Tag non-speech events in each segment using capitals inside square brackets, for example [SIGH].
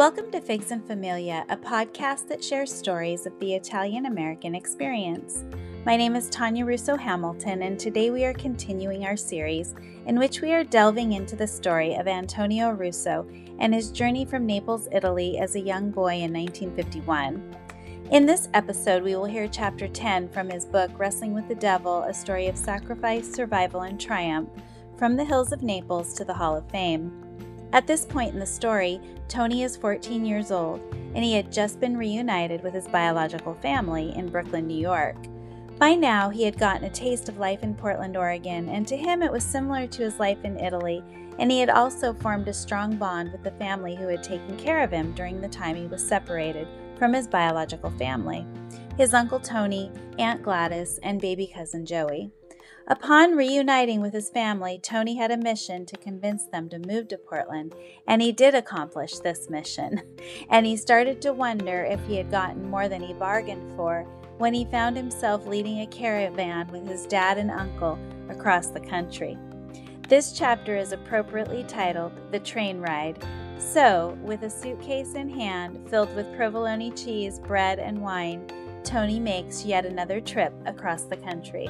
Welcome to Figs and Familia, a podcast that shares stories of the Italian American experience. My name is Tanya Russo Hamilton, and today we are continuing our series in which we are delving into the story of Antonio Russo and his journey from Naples, Italy as a young boy in 1951. In this episode, we will hear chapter 10 from his book, Wrestling with the Devil A Story of Sacrifice, Survival, and Triumph From the Hills of Naples to the Hall of Fame. At this point in the story, Tony is 14 years old, and he had just been reunited with his biological family in Brooklyn, New York. By now, he had gotten a taste of life in Portland, Oregon, and to him it was similar to his life in Italy, and he had also formed a strong bond with the family who had taken care of him during the time he was separated from his biological family his Uncle Tony, Aunt Gladys, and baby cousin Joey. Upon reuniting with his family, Tony had a mission to convince them to move to Portland, and he did accomplish this mission. [LAUGHS] And he started to wonder if he had gotten more than he bargained for when he found himself leading a caravan with his dad and uncle across the country. This chapter is appropriately titled The Train Ride. So, with a suitcase in hand filled with provolone cheese, bread, and wine, Tony makes yet another trip across the country.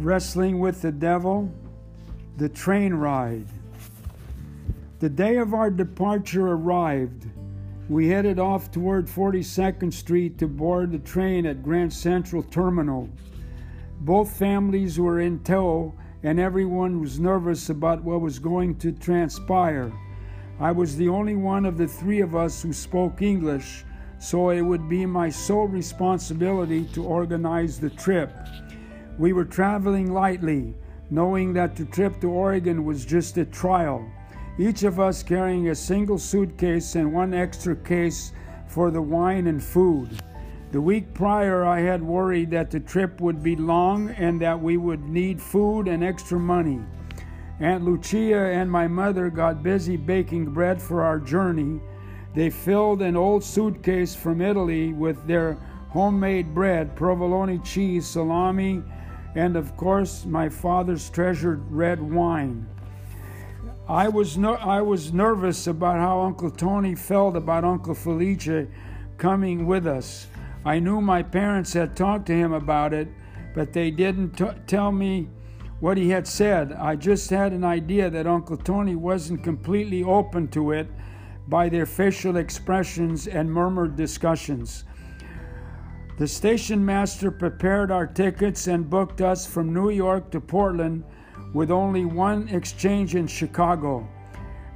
Wrestling with the Devil, the train ride. The day of our departure arrived. We headed off toward 42nd Street to board the train at Grand Central Terminal. Both families were in tow, and everyone was nervous about what was going to transpire. I was the only one of the three of us who spoke English, so it would be my sole responsibility to organize the trip. We were traveling lightly, knowing that the trip to Oregon was just a trial, each of us carrying a single suitcase and one extra case for the wine and food. The week prior, I had worried that the trip would be long and that we would need food and extra money. Aunt Lucia and my mother got busy baking bread for our journey. They filled an old suitcase from Italy with their homemade bread, provolone cheese, salami, and of course my father's treasured red wine. I was no, I was nervous about how Uncle Tony felt about Uncle Felice coming with us. I knew my parents had talked to him about it, but they didn't t- tell me what he had said. I just had an idea that Uncle Tony wasn't completely open to it by their facial expressions and murmured discussions. The station master prepared our tickets and booked us from New York to Portland with only one exchange in Chicago.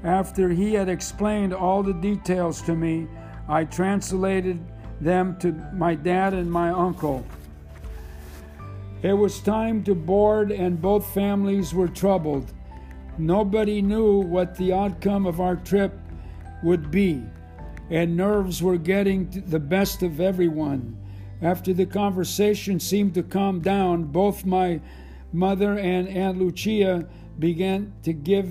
After he had explained all the details to me, I translated them to my dad and my uncle. It was time to board, and both families were troubled. Nobody knew what the outcome of our trip would be, and nerves were getting the best of everyone. After the conversation seemed to calm down, both my mother and Aunt Lucia began to give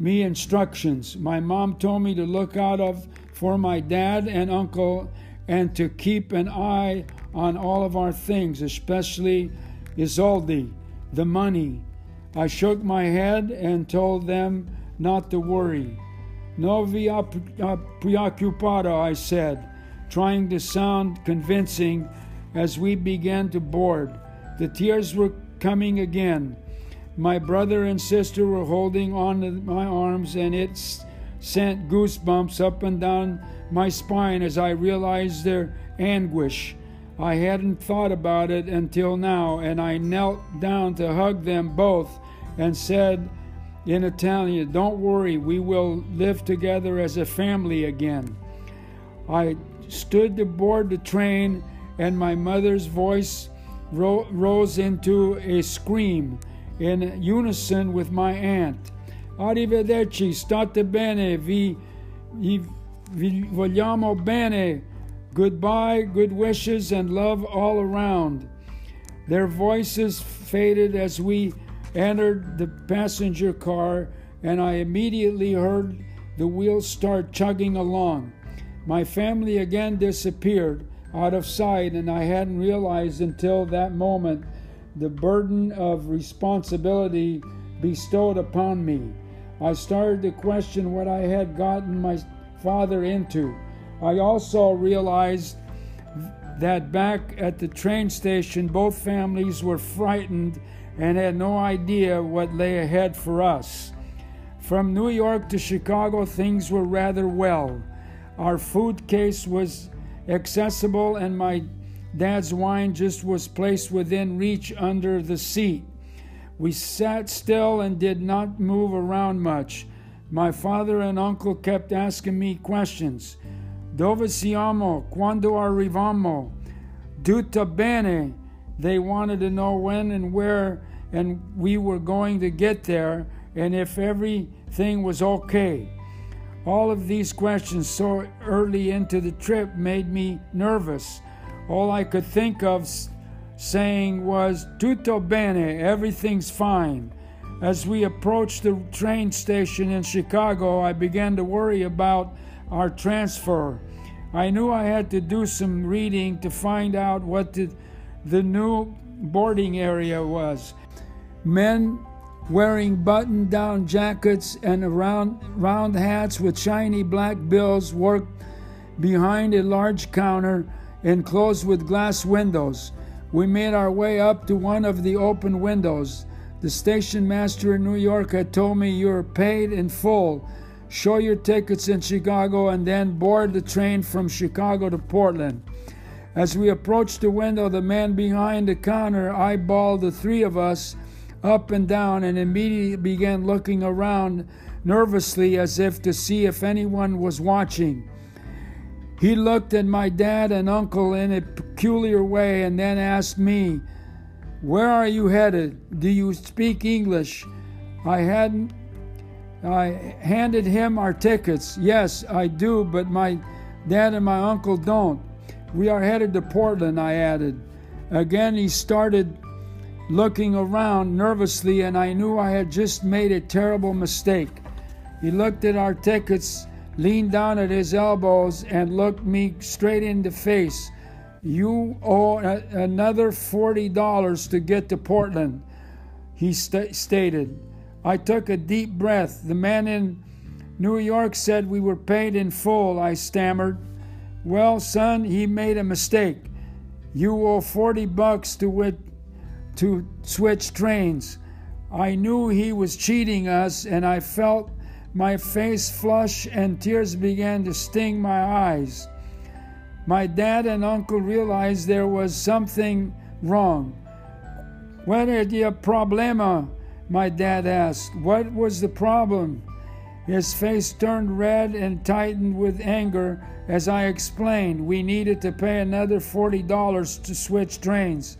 me instructions. My mom told me to look out of for my dad and uncle and to keep an eye on all of our things, especially i soldi, the money. I shook my head and told them not to worry. No via uh, preoccupado, I said trying to sound convincing as we began to board. The tears were coming again. My brother and sister were holding on to my arms, and it sent goosebumps up and down my spine as I realized their anguish. I hadn't thought about it until now, and I knelt down to hug them both and said in Italian, Don't worry, we will live together as a family again. I stood to board the train, and my mother's voice ro- rose into a scream in unison with my aunt. Arrivederci, state bene, vi, vi vogliamo bene. Goodbye, good wishes, and love all around. Their voices faded as we entered the passenger car, and I immediately heard the wheels start chugging along. My family again disappeared out of sight, and I hadn't realized until that moment the burden of responsibility bestowed upon me. I started to question what I had gotten my father into. I also realized that back at the train station, both families were frightened and had no idea what lay ahead for us. From New York to Chicago, things were rather well. Our food case was accessible, and my dad's wine just was placed within reach under the seat. We sat still and did not move around much. My father and uncle kept asking me questions. Dove siamo? Quando arrivamo? Tutto bene? They wanted to know when and where and we were going to get there and if everything was okay. All of these questions so early into the trip made me nervous. All I could think of saying was, Tutto bene, everything's fine. As we approached the train station in Chicago, I began to worry about our transfer. I knew I had to do some reading to find out what the, the new boarding area was. Men wearing button down jackets and round, round hats with shiny black bills worked behind a large counter enclosed with glass windows. We made our way up to one of the open windows. The station master in New York had told me you're paid in full. Show your tickets in Chicago and then board the train from Chicago to Portland. As we approached the window, the man behind the counter eyeballed the three of us up and down and immediately began looking around nervously as if to see if anyone was watching. He looked at my dad and uncle in a peculiar way and then asked me, Where are you headed? Do you speak English? I hadn't. I handed him our tickets. Yes, I do, but my dad and my uncle don't. We are headed to Portland, I added. Again, he started looking around nervously, and I knew I had just made a terrible mistake. He looked at our tickets, leaned down at his elbows, and looked me straight in the face. You owe a- another $40 to get to Portland, he st- stated. I took a deep breath. The man in New York said we were paid in full, I stammered. Well, son, he made a mistake. You owe 40 bucks to wit- to switch trains. I knew he was cheating us, and I felt my face flush and tears began to sting my eyes. My dad and uncle realized there was something wrong. What is the problema? My dad asked. What was the problem? His face turned red and tightened with anger as I explained we needed to pay another $40 to switch trains.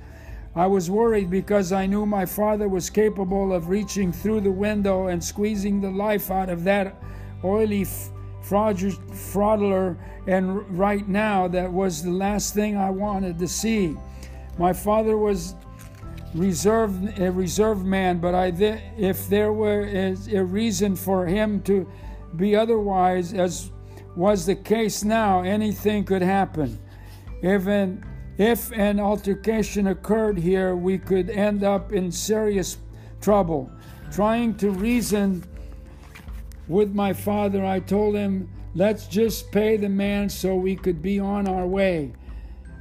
I was worried because I knew my father was capable of reaching through the window and squeezing the life out of that oily fraudler, and right now that was the last thing I wanted to see. My father was reserved a reserved man, but I if there were a reason for him to be otherwise, as was the case now, anything could happen. Even if an altercation occurred here, we could end up in serious trouble. Trying to reason with my father, I told him, let's just pay the man so we could be on our way.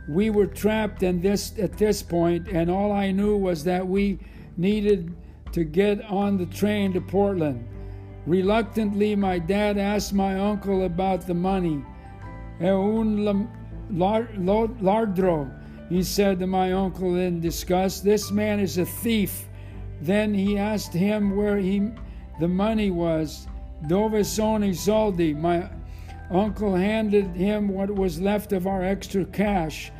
We were trapped in this, at this point, and all I knew was that we needed to get on the train to Portland. Reluctantly, my dad asked my uncle about the money. Lardro, he said to my uncle in disgust, This man is a thief. Then he asked him where he, the money was. Dove sono i soldi? My uncle handed him what was left of our extra cash.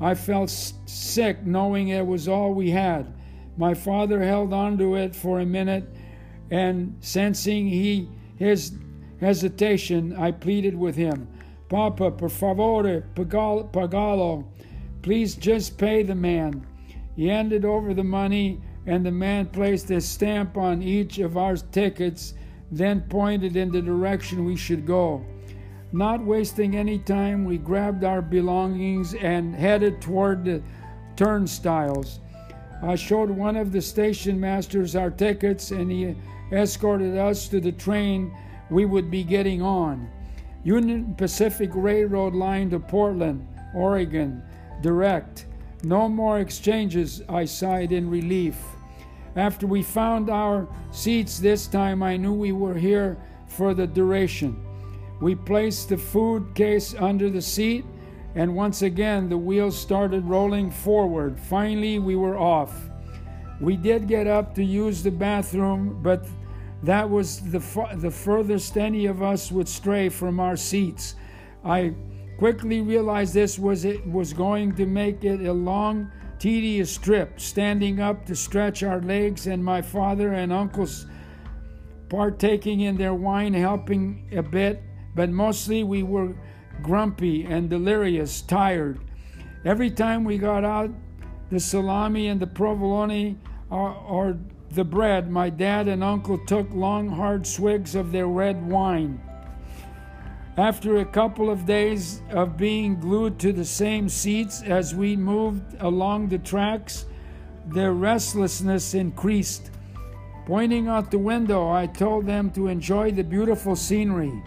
I felt sick knowing it was all we had. My father held on to it for a minute, and sensing he his hesitation, I pleaded with him. Papa, per favore, pagalo. Please just pay the man. He handed over the money, and the man placed a stamp on each of our tickets, then pointed in the direction we should go. Not wasting any time, we grabbed our belongings and headed toward the turnstiles. I showed one of the station masters our tickets and he escorted us to the train we would be getting on. Union Pacific Railroad line to Portland, Oregon, direct. No more exchanges, I sighed in relief. After we found our seats this time, I knew we were here for the duration. We placed the food case under the seat, and once again the wheels started rolling forward. Finally, we were off. We did get up to use the bathroom, but that was the, the furthest any of us would stray from our seats. I quickly realized this was it was going to make it a long, tedious trip, standing up to stretch our legs, and my father and uncles partaking in their wine, helping a bit, but mostly we were grumpy and delirious, tired. Every time we got out the salami and the provolone uh, or, or the bread, my dad and uncle took long, hard swigs of their red wine. After a couple of days of being glued to the same seats as we moved along the tracks, their restlessness increased. Pointing out the window, I told them to enjoy the beautiful scenery.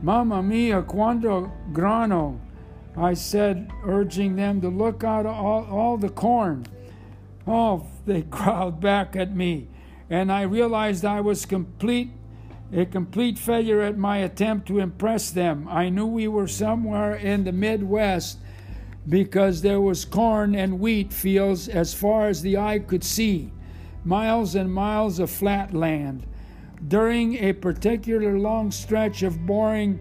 Mamma mia, quando grano, I said, urging them to look out all, all the corn. Oh, they growled back at me, and I realized I was complete a complete failure at my attempt to impress them. I knew we were somewhere in the Midwest because there was corn and wheat fields as far as the eye could see, miles and miles of flat land. During a particular long stretch of boring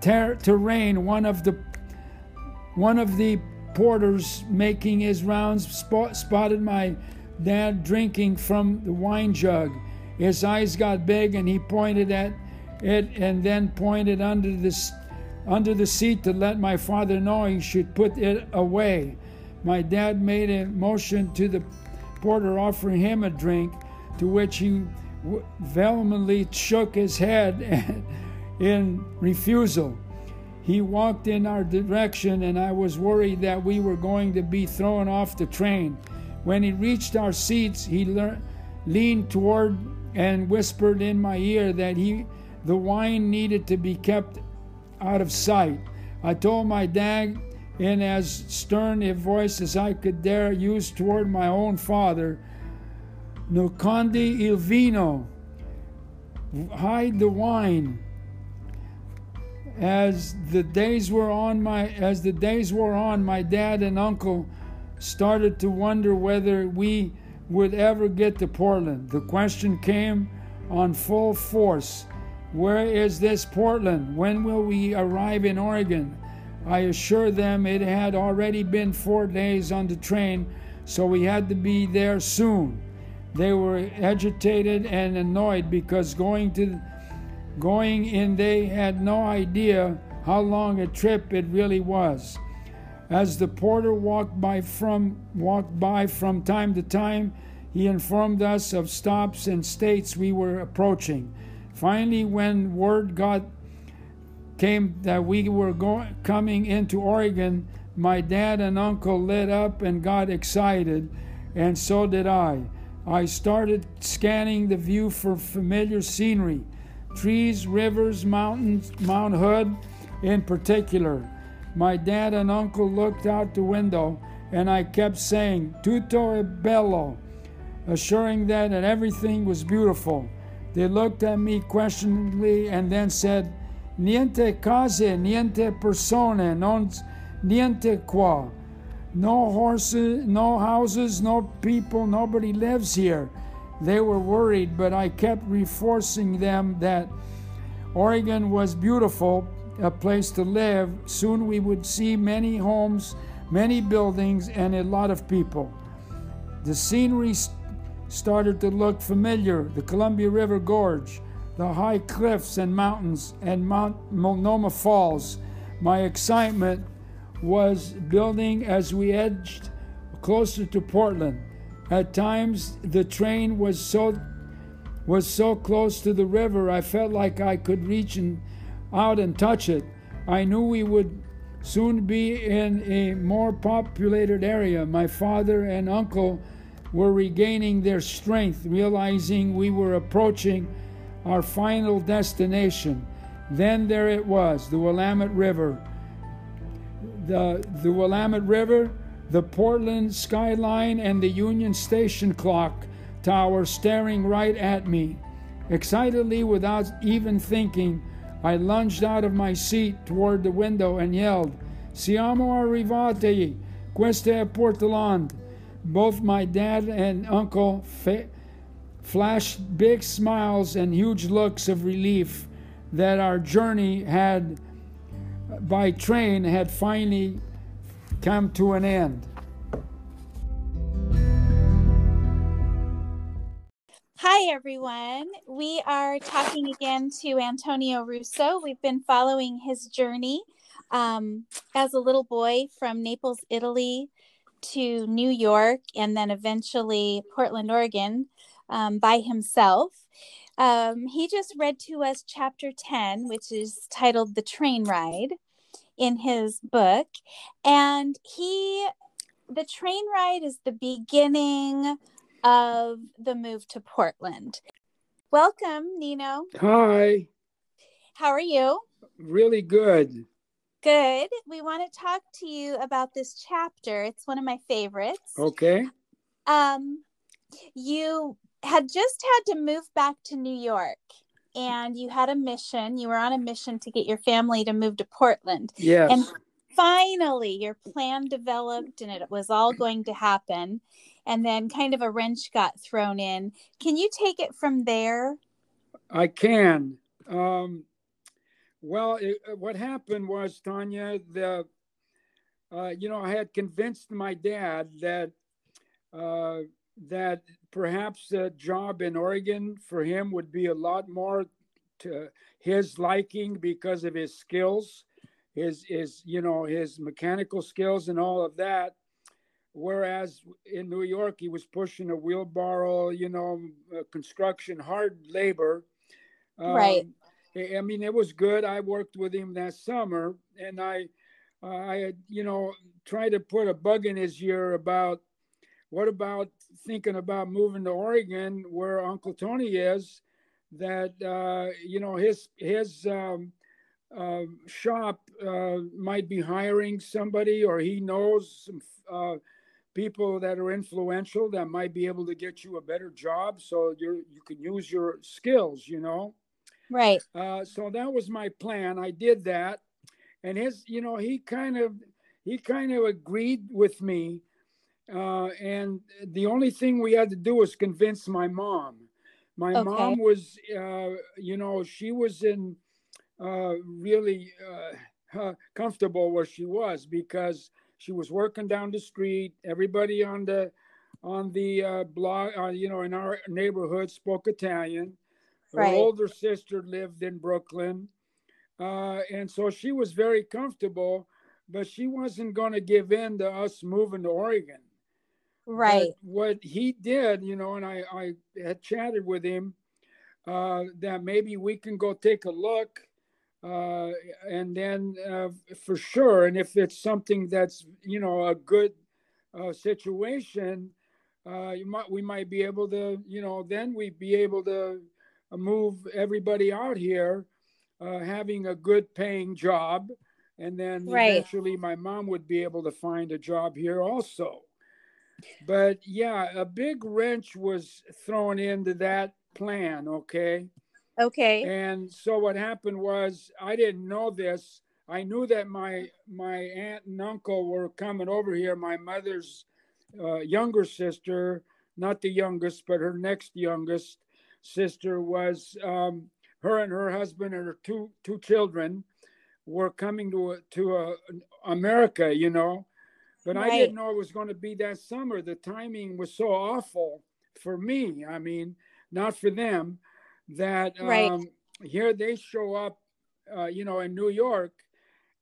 ter- terrain, one of the one of the porters making his rounds spot- spotted my dad drinking from the wine jug. His eyes got big and he pointed at it and then pointed under the, under the seat to let my father know he should put it away. My dad made a motion to the porter offering him a drink, to which he vehemently shook his head [LAUGHS] in refusal. He walked in our direction, and I was worried that we were going to be thrown off the train. When he reached our seats, he le- leaned toward and whispered in my ear that he, the wine needed to be kept out of sight. I told my dad in as stern a voice as I could dare use toward my own father, Nocandi il vino, hide the wine as the days were on my as the days wore on my dad and uncle started to wonder whether we would ever get to Portland. The question came on full force. Where is this Portland? When will we arrive in Oregon? I assured them it had already been four days on the train, so we had to be there soon. They were agitated and annoyed because going to Going in, they had no idea how long a trip it really was. As the porter walked by from walked by from time to time, he informed us of stops and states we were approaching. Finally, when word got came that we were going coming into Oregon, my dad and uncle lit up and got excited, and so did I. I started scanning the view for familiar scenery trees, rivers, mountains, Mount Hood in particular. My dad and uncle looked out the window, and I kept saying, Tutto è bello, assuring them that everything was beautiful. They looked at me questioningly and then said, Niente case, niente persone, non, niente qua. No horses, no houses, no people, nobody lives here. They were worried, but I kept reinforcing them that Oregon was beautiful, a place to live. Soon we would see many homes, many buildings, and a lot of people. The scenery started to look familiar the Columbia River Gorge, the high cliffs and mountains, and Mount Multnomah Falls. My excitement was building as we edged closer to Portland. At times the train was so was so close to the river I felt like I could reach and, out and touch it. I knew we would soon be in a more populated area. My father and uncle were regaining their strength, realizing we were approaching our final destination. Then there it was, the Willamette River. The, the Willamette River, the Portland skyline, and the Union Station clock tower staring right at me. Excitedly, without even thinking, I lunged out of my seat toward the window and yelled, Siamo arrivati, questo è Portland. Both my dad and uncle fa- flashed big smiles and huge looks of relief that our journey had by train had finally come to an end. Hi, everyone. We are talking again to Antonio Russo. We've been following his journey um, as a little boy from Naples, Italy to New York and then eventually Portland, Oregon um, by himself. Um, he just read to us chapter 10, which is titled The Train Ride in his book. And he, the train ride is the beginning of the move to Portland. Welcome, Nino. Hi. How are you? Really good. Good. We want to talk to you about this chapter. It's one of my favorites. Okay. Um, you had just had to move back to New York and you had a mission. You were on a mission to get your family to move to Portland. Yes. And finally, your plan developed and it was all going to happen and then kind of a wrench got thrown in. Can you take it from there? I can. Um, well, it, uh, what happened was, Tanya, the uh, you know, I had convinced my dad that uh, that perhaps a job in Oregon for him would be a lot more to his liking because of his skills, his his you know his mechanical skills and all of that whereas in New York he was pushing a wheelbarrow, you know, construction, hard labor. Um, right. I mean, it was good. I worked with him that summer, and I, uh, I you know, tried to put a bug in his ear about what about thinking about moving to Oregon, where Uncle Tony is. That uh, you know his his um, uh, shop uh, might be hiring somebody, or he knows some uh, people that are influential that might be able to get you a better job. So you you can use your skills you know? Right. Uh, so that was my plan. I did that. And his you know he kind of he kind of agreed with me uh, and the only thing we had to do was convince my mom my okay. mom was uh, you know she was in uh, really uh, comfortable where she was because she was working down the street. Everybody on the on the uh, block, uh, you know, in our neighborhood spoke Italian. Her right. older sister lived in Brooklyn, uh, and so she was very comfortable. But she wasn't going to give in to us moving to Oregon. Right. But what he did, you know, and I, I had chatted with him uh, that maybe we can go take a look uh, and then uh, for sure, and if it's something that's you know a good uh, situation, uh, you might we might be able to you know then we'd be able to move everybody out here, uh, having a good paying job, and then right. eventually my mom would be able to find a job here also. But yeah, a big wrench was thrown into that plan. Okay. Okay. And so what happened was I didn't know this. I knew that my my aunt and uncle were coming over here. My mother's uh, younger sister, not the youngest, but her next youngest sister was um, her and her husband and her two two children were coming to to uh, America, you know. But right. I didn't know it was going to be that summer. The timing was so awful for me. I mean, not for them that right. um, here they show up, uh, you know, in New York,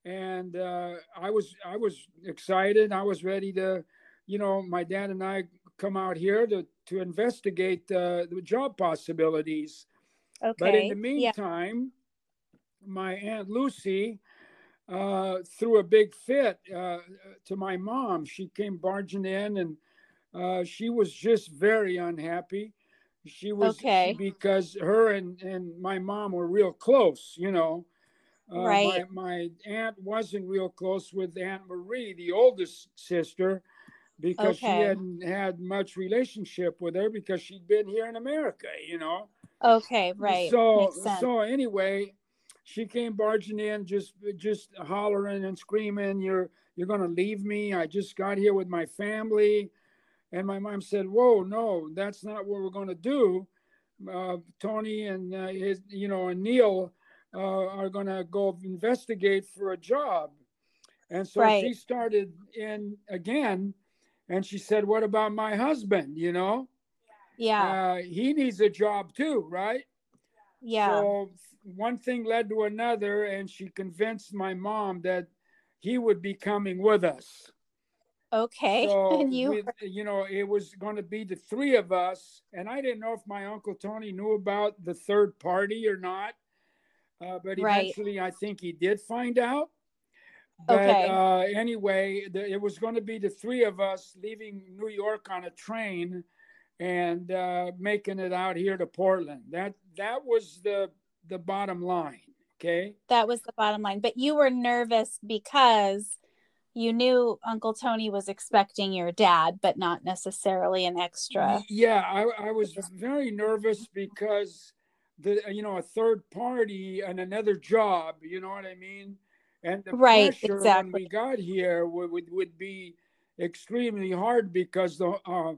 and uh, I was I was excited. I was ready to, you know, my dad and I come out here to to investigate uh, the job possibilities. Okay. But in the meantime, yeah. my aunt Lucy uh, threw a big fit uh, to my mom. She came barging in, and uh, she was just very unhappy. She was Okay. because her and, and my mom were real close, you know. Uh, Right. My, my aunt wasn't real close with Aunt Marie, the oldest sister, because she hadn't had much relationship with her because she'd been here in America, you know. Okay, right. So so anyway, she came barging in, just just hollering and screaming, "You're you're gonna leave me? I just got here with my family." And my mom said, "Whoa, no, that's not what we're gonna do. Uh, Tony and uh, his, you know, and Neil uh, are gonna go investigate for a job." And so Right. she started in again, and she said, "What about my husband? You know, yeah. uh, he needs a job too, right?" Yeah. So one thing led to another, and she convinced my mom that he would be coming with us. okay. So [LAUGHS] and you with- you know, it was going to be the three of us, and I didn't know if my uncle Tony knew about the third party or not. Uh, but Right. eventually, I think he did find out. But Okay. uh, anyway, the, it was going to be the three of us leaving New York on a train and uh, making it out here to Portland. That that was the the bottom line. Okay. that was the bottom line. But you were nervous because you knew Uncle Tony was expecting your dad, but not necessarily an extra. Yeah, I, I was very nervous because the you know a third party and another job. You know what I mean? And the Right, pressure when we got here would, would would be extremely hard because the uh,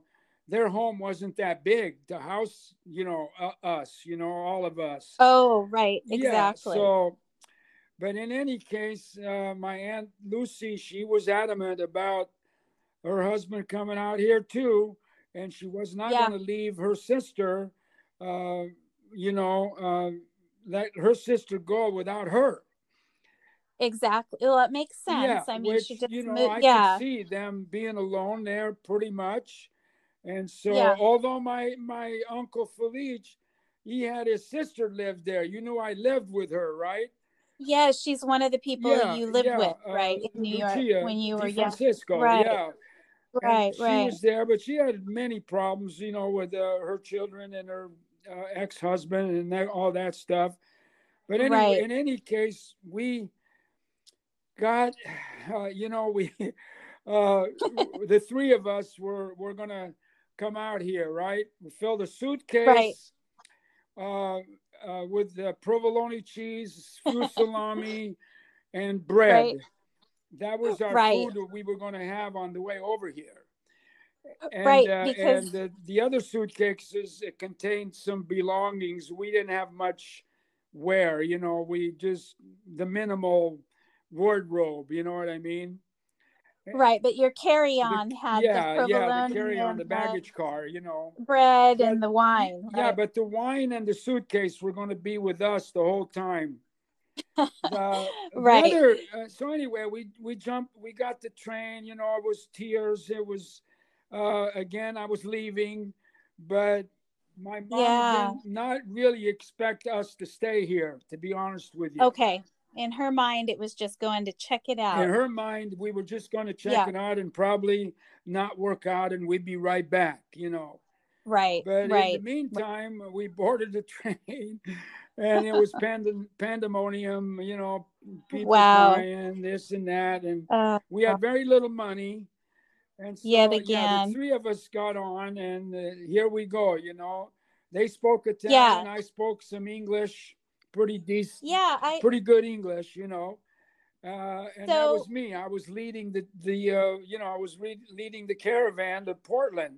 their home wasn't that big. The house, you know, uh, us, you know, all of us. Oh, right. exactly Yeah, so, but in any case, uh, my aunt Lucy, she was adamant about her husband coming out here too, and she was not Yeah. going to leave her sister. Uh, you know, uh, let her sister go without her. exactly. Well, it makes sense. Yeah, I mean, which, she just you know, moved. I yeah. could see them being alone there pretty much. And so, Yeah. although my my uncle Felice, he had his sister live there. You know, I lived with her, right? Yeah, she's one of the people Yeah, you lived yeah, with, uh, right, in New Lucia York when you were young. Francisco, Right, yeah. And Right, she right. was there, but she had many problems, you know, with uh, her children and her uh, ex-husband and that, all that stuff. But anyway, Right. in any case, we got, [SIGHS] uh, you know, we [LAUGHS] uh, the three of us were were gonna come out here, right? We filled a suitcase. Uh, uh, with the provolone cheese, few [LAUGHS] salami, and bread. Right. That was our Right. food that we were going to have on the way over here. And, Right, uh, because- and the, the other suitcases it contained some belongings. We didn't have much wear, you know. We just the minimal wardrobe. You know what I mean? Right, but your carry-on had yeah, the yeah. The carry on the baggage car, you know. bread But- and the wine. Yeah, but the wine and the suitcase were going to be with us the whole time. The [LAUGHS] Right. other- uh, so anyway, we we jumped. We got the train. You know, it was tears. It was uh, again. I was leaving, but my mom Yeah. did not really expect us to stay here. To be honest with you. okay. In her mind, it was just going to check it out. In her mind, we were just going to check Yeah. it out and probably not work out, and we'd be right back. You know. right, But right. in the meantime, we boarded the [LAUGHS] train, and it was pandem- pandemonium. You know, people Wow. crying, this and that, and Uh, we had very little money. And so, Yet yeah, the three of us got on, and uh, here we go. You know, they spoke Italian, Yeah. I spoke some English, pretty decent, yeah, I pretty good English. You know. Uh, and that was me. I was leading the the uh, you know I was re- leading the caravan to Portland.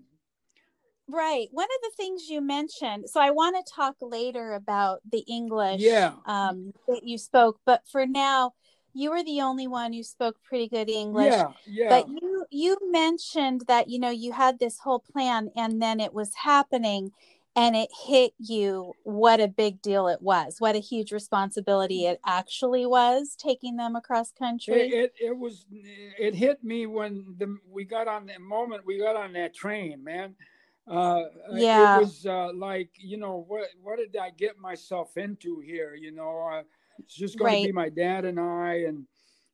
right. One of the things you mentioned. So I want to talk later about the English Yeah. um, that you spoke, but for now, you were the only one who spoke pretty good English. Yeah, yeah. But you you mentioned that you know you had this whole plan and then it was happening and it hit you what a big deal it was. What a huge responsibility it actually was taking them across country. It, it it was it hit me when the we got on the moment we got on that train, man. Uh, Yeah. it was uh, like you know what what did I get myself into here? You know, uh, it's just going to be my dad and I, and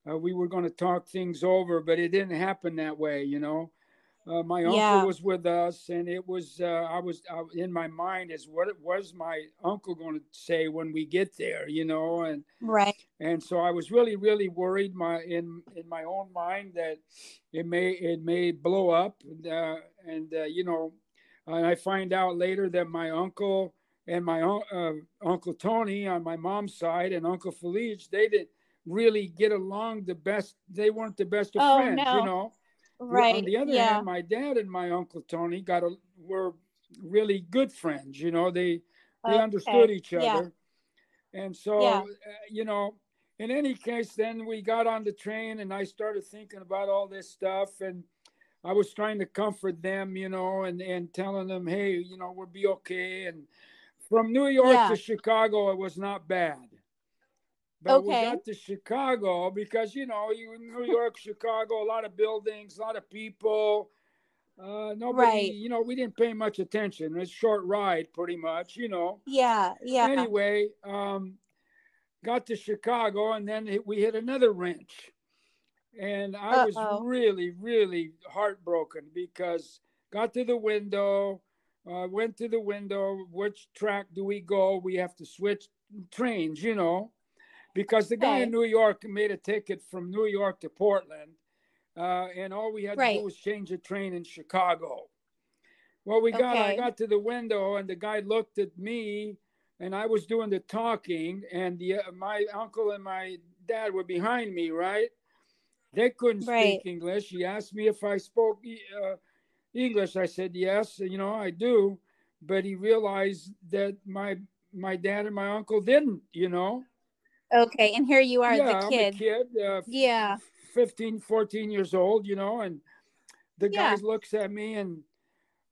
uh, we were going to talk things over, but it didn't happen that way, you know. Uh, my uncle Yeah. was with us, and it was uh, I was I, in my mind is what it was my uncle going to say when we get there, you know, and Right. and so I was really really worried my in in my own mind that it may it may blow up, and, uh, and uh, you know, and I find out later that my uncle and my uh, uncle Tony on my mom's side and Uncle Felice they didn't really get along the best. They weren't the best of Oh, friends, no. you know. Right. On the other yeah. hand, my dad and my uncle Tony got a were really good friends. You know, they they understood Okay, each yeah. other, and so Yeah. uh, you know. In any case, then we got on the train, and I started thinking about all this stuff, and I was trying to comfort them, you know, and and telling them, hey, you know, we'll be okay. And from New York Yeah. to Chicago, it was not bad. But Okay. we got to Chicago because you know, you New York, Chicago, a lot of buildings, a lot of people. Uh, nobody, Right. you know, we didn't pay much attention. It's a short ride, pretty much, you know. Yeah. Yeah. Anyway, um, got to Chicago, and then we hit another wrench, and I was Uh-oh. really, really heartbroken because got to the window, uh, went to the window. Which track do we go? We have to switch trains, you know, because the guy in New York made a ticket from New York to Portland, uh, and all we had to do was change a train in Chicago. Well, we got I got to the window, and the guy looked at me, and I was doing the talking, and the uh, my uncle and my dad were behind me, right? They couldn't Right. speak English. He asked me if I spoke uh, English. I said yes, you know I do, but he realized that my my dad and my uncle didn't, you know. Okay. And here you are, yeah, the I'm kid. kid, uh, Yeah. 15, 14 years old, you know, and the Yeah. guy looks at me and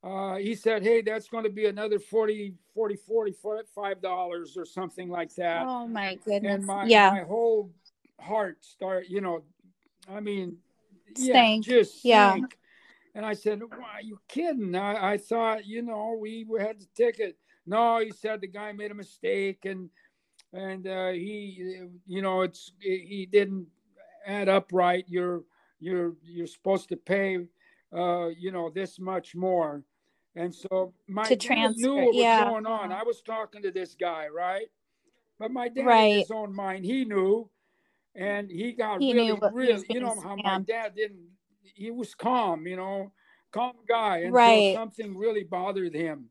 uh, he said, Hey, that's going to be another 40, 40, 40, 45 dollars or something like that. Oh my goodness. and my, yeah. my whole heart start, you know, I mean, yeah, just Yeah. And I said, Why are you kidding? I, I thought, you know, we, we had the ticket. No, he said the guy made a mistake and and uh, he, you know, it's he didn't add up right. You're you're you're supposed to pay, uh, you know, this much more. And so my To dad transfer, knew what was yeah. going on. I was talking to this guy, right? But my dad, in Right. his own mind, he knew, and he got He really, knew what he really, you know, how my dad didn't. He was calm, you know, calm guy and Right. something really bothered him.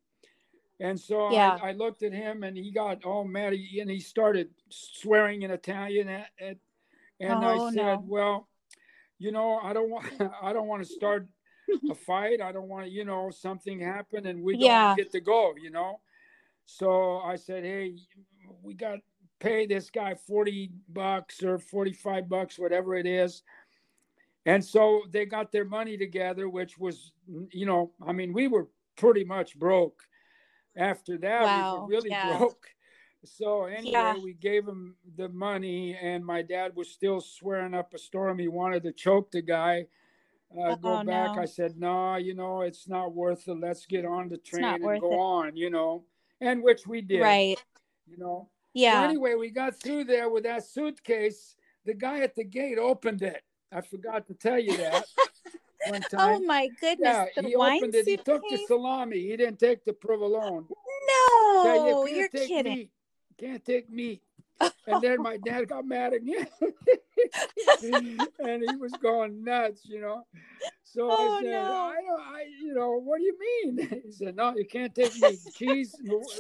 And so Yeah. I, I looked at him, and he got oh, all mad, and he started swearing in Italian. At, at, and Oh, I said, no. "Well, you know, I don't want, [LAUGHS] I don't want to start a [LAUGHS] fight. I don't want to, you know, something happen, and we don't get to go, you know." So I said, "Hey, we got pay this guy 40 bucks or 45 bucks whatever it is." And so they got their money together which was you know, I mean, we were pretty much broke. After that, we were really yeah. broke. So anyway, Yeah. we gave him the money and my dad was still swearing up a storm he wanted to choke the guy. Uh, go back. no. I said, no, you know, it's not worth it. Let's get on the train and go it. on, you know, and which we did, Right. you know. So Yeah. anyway, we got through there with that suitcase. The guy at the gate opened it. I forgot to tell you that [LAUGHS] one [LAUGHS] Oh time. my goodness. yeah, the he wine opened it. He took the salami. He didn't take the provolone. No, Yeah, you can't you're take kidding. meat. Can't take meat. [LAUGHS] And then my dad got mad again. [LAUGHS] and he was going nuts, you know. So Oh, I said, no. I don't, I, you know, what do you mean? He said, no, you can't take meat. Cheese,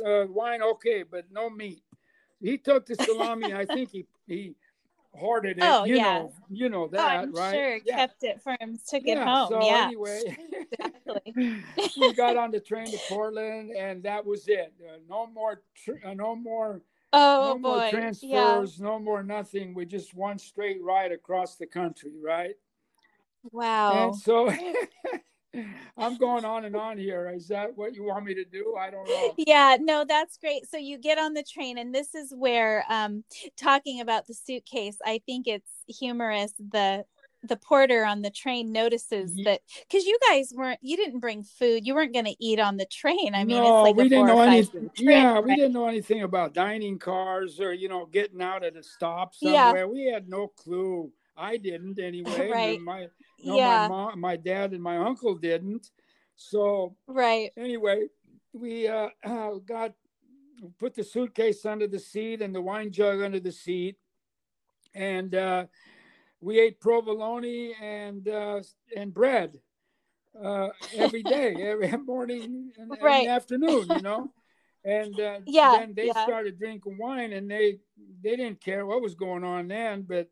uh, wine, okay, but no meat. He took the salami. I think he he hoarded it. Oh, you yeah. know, you know Oh, that, I'm right? sure yeah. kept it for him, took it yeah. home. So yeah. anyway, [LAUGHS] Exactly. [LAUGHS] we got on the train to Portland, and that was it. Uh, no more, tr- uh, no more, Oh no more boy. Yeah. transfers, no more nothing. We just one straight ride across the country, right? Wow. And so [LAUGHS] I'm going on and on here. Is that what you want me to do? I don't know. Yeah, no, that's great. So you get on the train, and this is where um talking about the suitcase, I think it's humorous. The the porter on the train notices that because you guys weren't you didn't bring food, you weren't gonna eat on the train. I mean, no, it's like we a didn't know anything. trip, yeah, we didn't know anything about dining cars or you know getting out at a stop Yeah. We had no clue. I didn't [LAUGHS] anyway. right. My no, yeah. my mom, my dad, and my uncle didn't. So right. anyway, we uh, [CLEARS THROAT] got put the suitcase under the seat and the wine jug under the seat, and uh, we ate provolone and uh, and bread uh, every [LAUGHS] day, every [LAUGHS] morning and, right. and afternoon. You know. And uh, yeah, then they yeah. started drinking wine, and they they didn't care what was going on then. But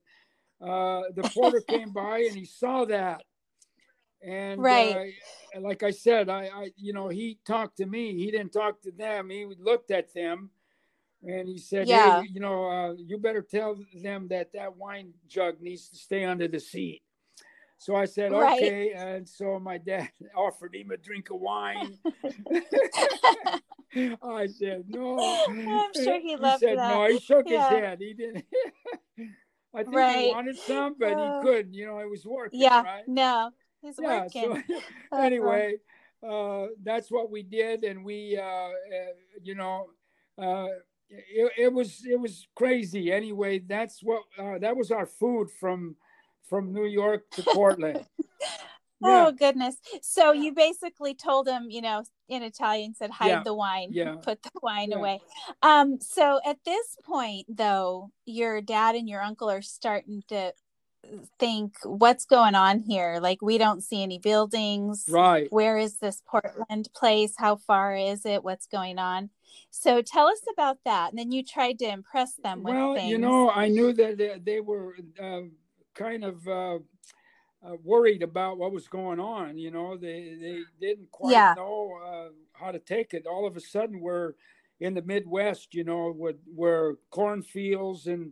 uh, the [LAUGHS] porter came by and he saw that, and right. uh, like I said, I, I you know he talked to me. He didn't talk to them. He looked at them, and he said, Yeah. "Hey, you know, uh, you better tell them that that wine jug needs to stay under the seat." So I said, Right. "Okay," and so my dad [LAUGHS] offered him a drink of wine. [LAUGHS] I said, "No." I'm sure he loved said, that. No, he shook Yeah. his head. He didn't. I think Right. he wanted some, but Uh, he couldn't. You know, it was working. yeah. Right? No, he's Yeah. working. So [LAUGHS] Uh-huh. anyway, uh, that's what we did, and we, uh, uh, you know, uh, it, it was it was crazy. Anyway, that's what uh, that was our food from from New York to [LAUGHS] Portland. Oh goodness! So you basically told him, you know, in Italian, said hide Yeah, the wine, yeah, [LAUGHS] put the wine yeah. away. Um, so at this point, though, your dad and your uncle are starting to think, what's going on here? Like we don't see any buildings. right. Where is this Portland place? How far is it? What's going on? So tell us about that. And then you tried to impress them with well, things. you know, I knew that they, they were uh, kind of uh, uh, worried about what was going on. You know, they they didn't quite Yeah. know uh, how to take it. All of a sudden, we're in the Midwest. You know, with where cornfields and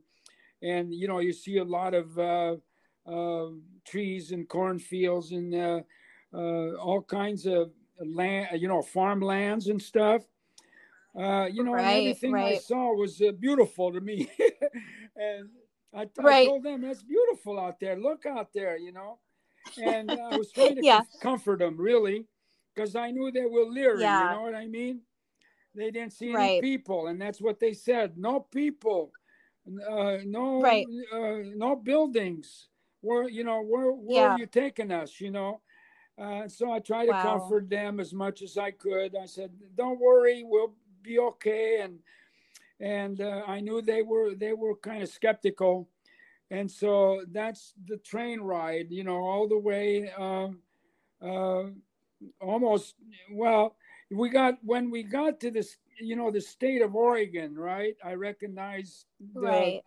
and you know you see a lot of uh, uh, trees and cornfields and uh, uh, all kinds of land. You know, farmlands and stuff. Uh, you know, Right, everything I saw was uh, beautiful to me, [LAUGHS] and I, I told them that's beautiful out there. Look out there, you know. And I was [LAUGHS] trying to Yeah. comfort them, really, because I knew they were leery. Yeah. You know what I mean? They didn't see any people, and that's what they said. No people, uh, no, Right. uh, no buildings. Where you know where where Yeah. are you taking us? You know. Uh, so I tried to Wow. comfort them as much as I could. I said, "Don't worry, we'll be okay." And and uh, I knew they were they were kind of skeptical, and so that's the train ride. You know, all the way, um, uh, almost. Well, we got when we got to this, you know, the state of Oregon, right? I recognized the right.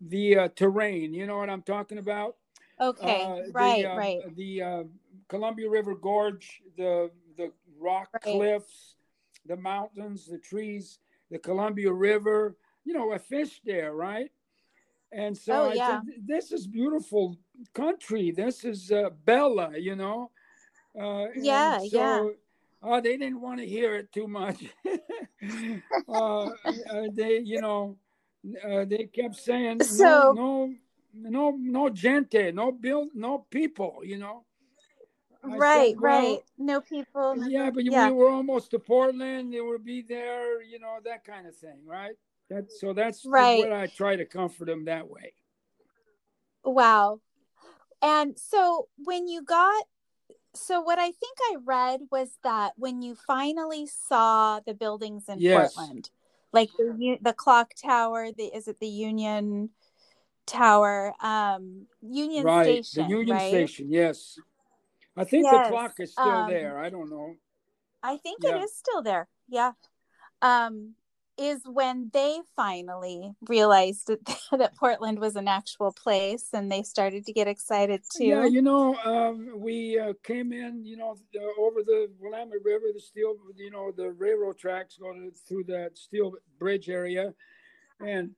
the uh, terrain. You know what I'm talking about? Okay. Uh, the, right. uh, right. The uh, Columbia River Gorge, the the rock Right. cliffs, the mountains, the trees, the Columbia River. You know, I fished there, right? And so Oh, I yeah. said, "This is beautiful country. This is uh, Bella," you know. Uh, Yeah, so, yeah. Oh, they didn't want to hear it too much. [LAUGHS] uh, uh, they, you know, uh, they kept saying, So- no, no, no, no gente, no build, no people, you know. I said, right. "Well, right. No people. Yeah, but Yeah. we were almost to Portland. They would be there, you know, that kind of thing, right? That so that's Right. what I try to comfort them that way. Wow. And so when you got so what I think I read was that when you finally saw the buildings in Yes. Portland, like the the clock tower, the is it the Union Tower, um Union right, Station, the Union right? Station, yes. I think Yes, the clock is still um, there. I don't know. I think Yeah. it is still there. Yeah. Um is when they finally realized [LAUGHS] that, that Portland was an actual place and they started to get excited too. Yeah, you know, um, we uh, came in, you know, uh, over the Willamette River, the steel, you know, the railroad tracks go to, through that steel bridge area, and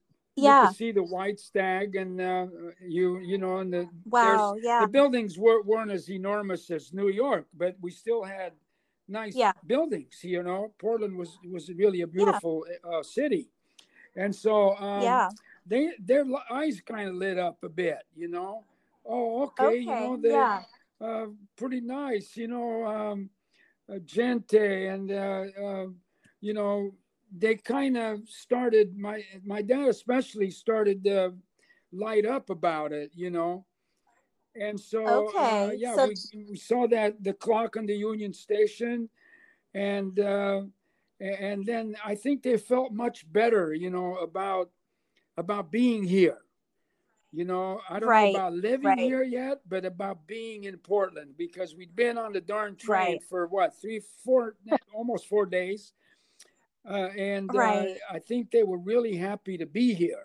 yeah. could see the white stag, and uh, you, you know, and the Wow. Yeah. the buildings were, weren't as enormous as New York, but we still had nice Yeah. buildings. You know, Portland was was really a beautiful uh, city, and so um, yeah. they their eyes kind of lit up a bit. You know, oh okay, you know they yeah. uh, pretty nice. You know, um, uh, gente and uh, uh, you know they kind of started my my dad especially started to light up about it. You know, And so, uh, yeah, so- we, we saw that the clock on the Union Station, and uh, and then I think they felt much better, you know, about about being here. You know, I don't Right, know about living right. here yet, but about being in Portland because we'd been on the darn train Right. for what three, four, [LAUGHS] almost four days, uh, and uh, I think they were really happy to be here.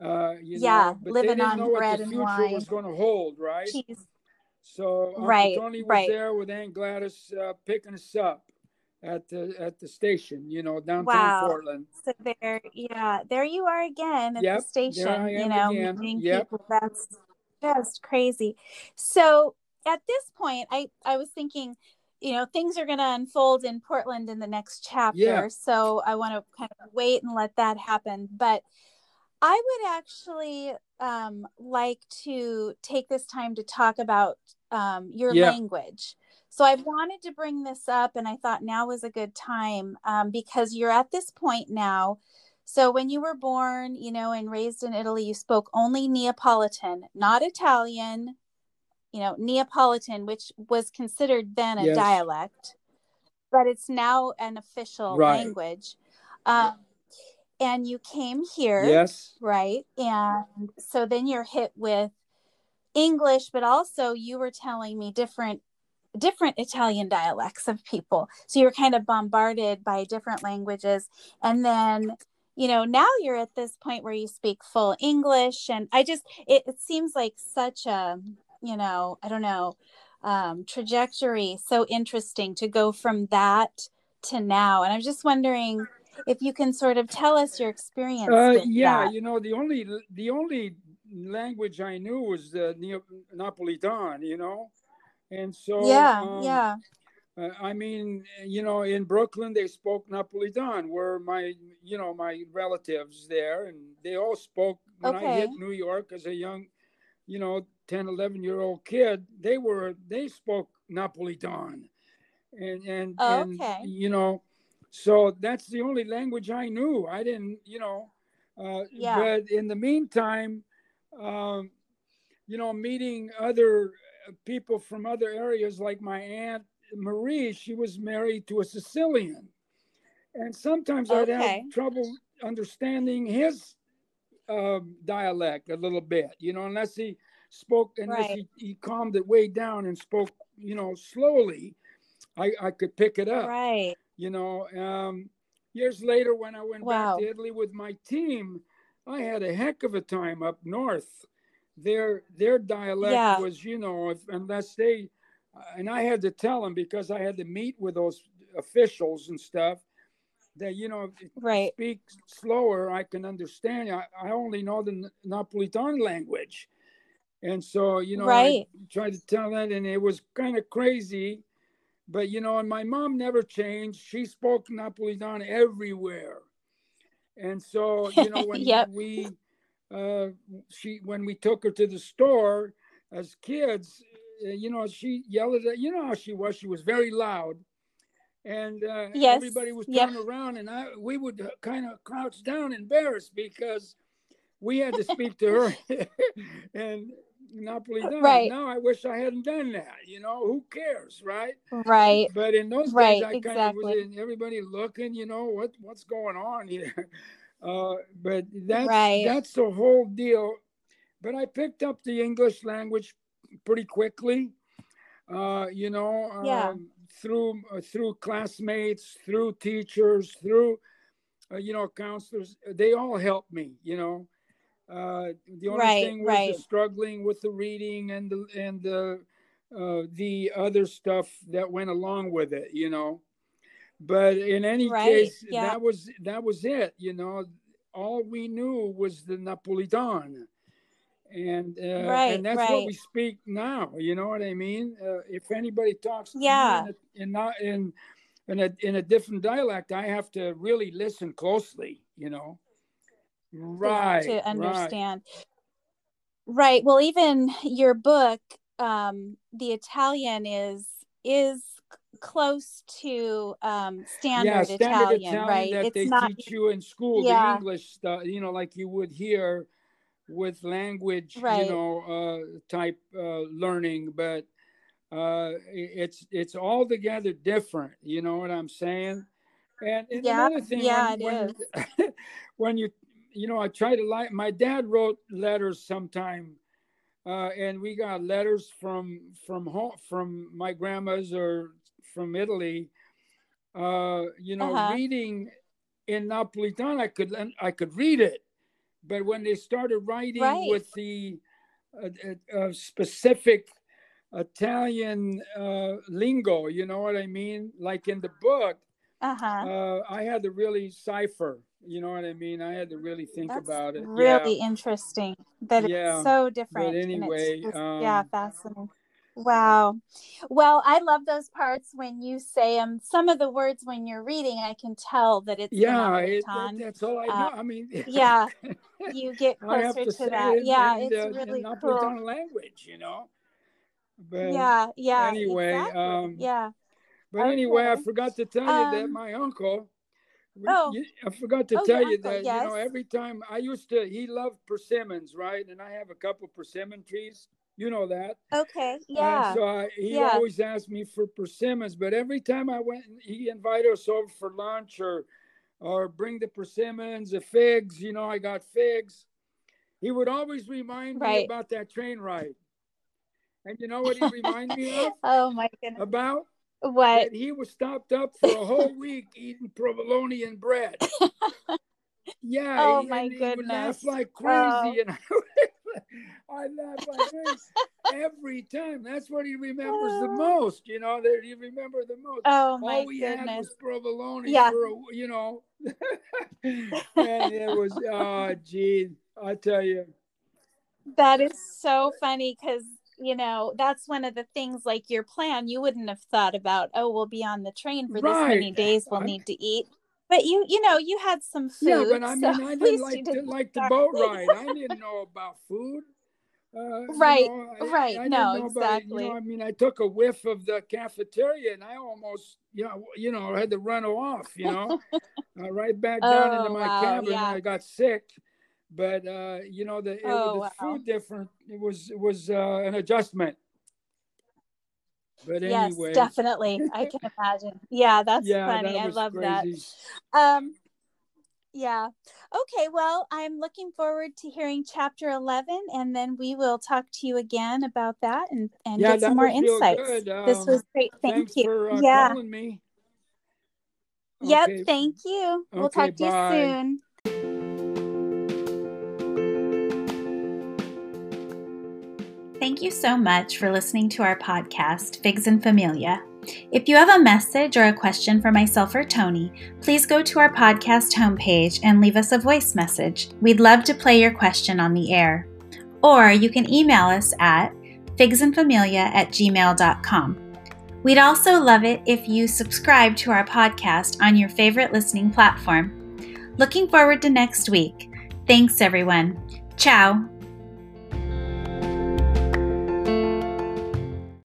Uh, you Yeah, know, but living they didn't on know what bread the and future wine. was going to hold, right? Jeez. So Uncle Right, Tony was right. there with Aunt Gladys uh, picking us up at the at the station, you know, downtown Wow. Portland. So there, yeah, there you are again at Yep, the station. you know, again. meeting Yep. people. That's just crazy. So at this point, I I was thinking, you know, things are going to unfold in Portland in the next chapter. Yeah. So I want to kind of wait and let that happen. But I would actually um, like to take this time to talk about um, your Yeah. language. So i've wanted to bring this up, and I thought now was a good time um, because you're at this point now. So when you were born, you know, and raised in Italy, you spoke only Neapolitan, not Italian. You know, Neapolitan, which was considered then a Yes. dialect, but it's now an official Right. language. Um, and you came here Yes. right and so then you're hit with english but also you were telling me different different italian dialects of people so you're kind of bombarded by different languages and then you know now you're at this point where you speak full english and i just it, it seems like such a you know i don't know um, trajectory so interesting to go from that to now and i'm just wondering if you can sort of tell us your experience Uh, yeah, that. you know, the only the only language I knew was the Neo- Napolitan, you know, and so yeah um, yeah Uh, I mean, you know, in Brooklyn they spoke Napolitan, were my, you know, my relatives there, and they all spoke. When I hit New York as a young, you know, 10, 11 year old kid, they were they spoke Napolitan, and and Oh, and you know, so that's the only language I knew. I didn't, you know, uh, Yeah. but in the meantime, um, you know, meeting other people from other areas, like my aunt Marie, she was married to a Sicilian, and sometimes I'd have trouble understanding his um, dialect a little bit, you know, unless he spoke, unless Right. he, he calmed it way down and spoke, you know, slowly. I, I could pick it up right you know um, years later when i went Wow. back to italy with my team i had a heck of a time up north their their dialect Yeah. was you know if, unless they and i had to tell them because i had to meet with those officials and stuff that you know right speak slower i can understand i, I only know the napolitan language and so you know Right. i tried to tell that and it was kind of crazy. But you know and my mom never changed. She spoke napolitan everywhere. And so you know when [LAUGHS] Yep. we uh she when we took her to the store as kids uh, you know she yelled at you know how she was. She was very loud. And uh, Yes, everybody was yep. turning around and i we would kind of crouch down embarrassed because we had to speak to her. [LAUGHS] And Napolitan. Right. Now I wish I hadn't done that. You know, who cares, right? right But in those Right, days, I kind of was in everybody looking. You know what what's going on here. [LAUGHS] Uh, but that's Right. that's the whole deal. But I picked up the English language pretty quickly. Uh, you know, Yeah. um, through uh, through classmates, through teachers, through uh, you know counselors. They all helped me. You know, uh, the only Right, thing was right. the struggling with the reading and the and the uh, the other stuff that went along with it. You know, but in any Right, case, yeah. that was that was it. You know, all we knew was the Napolitan. And uh, and that's what we speak now. You know what I mean? Uh, if anybody talks Yeah. in, a, in not in in a in a different dialect, I have to really listen closely. You know, right? to right. understand right well even your book um the italian is is close to um standard, yeah, standard italian, Italian right that it's they not teach you in school, Yeah. the English stuff, you know, like you would hear with language, Right. you know, uh, type uh, learning, but uh, it's it's altogether different. You know what I'm saying? And, and Yeah, another thing, yeah, when, [LAUGHS] when you you know, I try to like my dad wrote letters sometime, uh, and we got letters from from home from my grandma's or from Italy. Uh, you know, Uh-huh. reading in Napolitan, I could I could read it, but when they started writing Right. with the uh, uh, uh, specific Italian uh, lingo, you know what I mean? Like in the book, Uh-huh. uh, I had to really cipher. You know what I mean? I had to really think That's about it. really yeah. interesting that Yeah, it's so different. it's anyway, just- yeah, um, fascinating. Wow. Well, I love those parts when you say them. Some of the words when you're reading, I can tell that it's Yeah, it, that- that's all I Uh, know. I mean, [LAUGHS] yeah, you get [LAUGHS] closer to to, that. yeah, in, it's the, really cool. Language, you know. But Yeah, yeah. anyway, exactly. um, yeah. But anyway, I forgot to tell you that Um, my uncle. oh. I forgot to Oh, tell you uncle, that you know every time I used to, he loved persimmons, right? And I have a couple persimmon trees. You know that. Okay. And Yeah. so I, he Yeah. always asked me for persimmons, but every time I went, he invited us over for lunch or, or bring the persimmons, the figs. You know, I got figs. He would always remind me about that train ride. And you know what he reminded me of? [LAUGHS] oh my goodness. About What? he was stopped up for a whole [LAUGHS] week eating provolone and bread. [LAUGHS] Yeah, Oh, he, my and he would laugh goodness. like Oh. crazy, and [LAUGHS] I, laugh like this every time. That's what he remembers the [SIGHS] most. You know, that he remember the most. Oh my All we had was provolone Yeah. for a, you know, and it was oh gee, I tell you, That is so funny because you know that's one of the things like your plan. You wouldn't have thought about. Oh, we'll be on the train for this many days. We'll I- need to eat. But you, you know, you had some food. yeah, but I so mean, I didn't like you the, didn't like the boat ride. I didn't know about food. Uh, you Right, know, I- right. I No, about- exactly. you know, I mean, I took a whiff of the cafeteria, and I almost, you know, you know, had to run off. You know, [LAUGHS] uh, right back down into Oh, my wow, cabin. yeah. I got sick, but uh, you know, the, it, Oh, the wow. food different. It was it was uh, an adjustment. But Yes, anyway, definitely. I can [LAUGHS] imagine. Yeah, that's yeah, funny. that I love that. Um, yeah. Okay. Well, I'm looking forward to hearing chapter 11, and then we will talk to you again about that and, and Yeah, get some more insights. good. this Um, was great. Thank you. for uh, Yeah. me. Yep. Thank you. We'll Okay, talk to you soon. Thank you so much for listening to our podcast, Figs and Familia. If you have a message or a question for myself or Tony, please go to our podcast homepage and leave us a voice message. We'd love to play your question on the air. Or you can email us at figsandfamilia at gmail.com. We'd also love it if you subscribe to our podcast on your favorite listening platform. Looking forward to next week. Thanks, everyone. Ciao.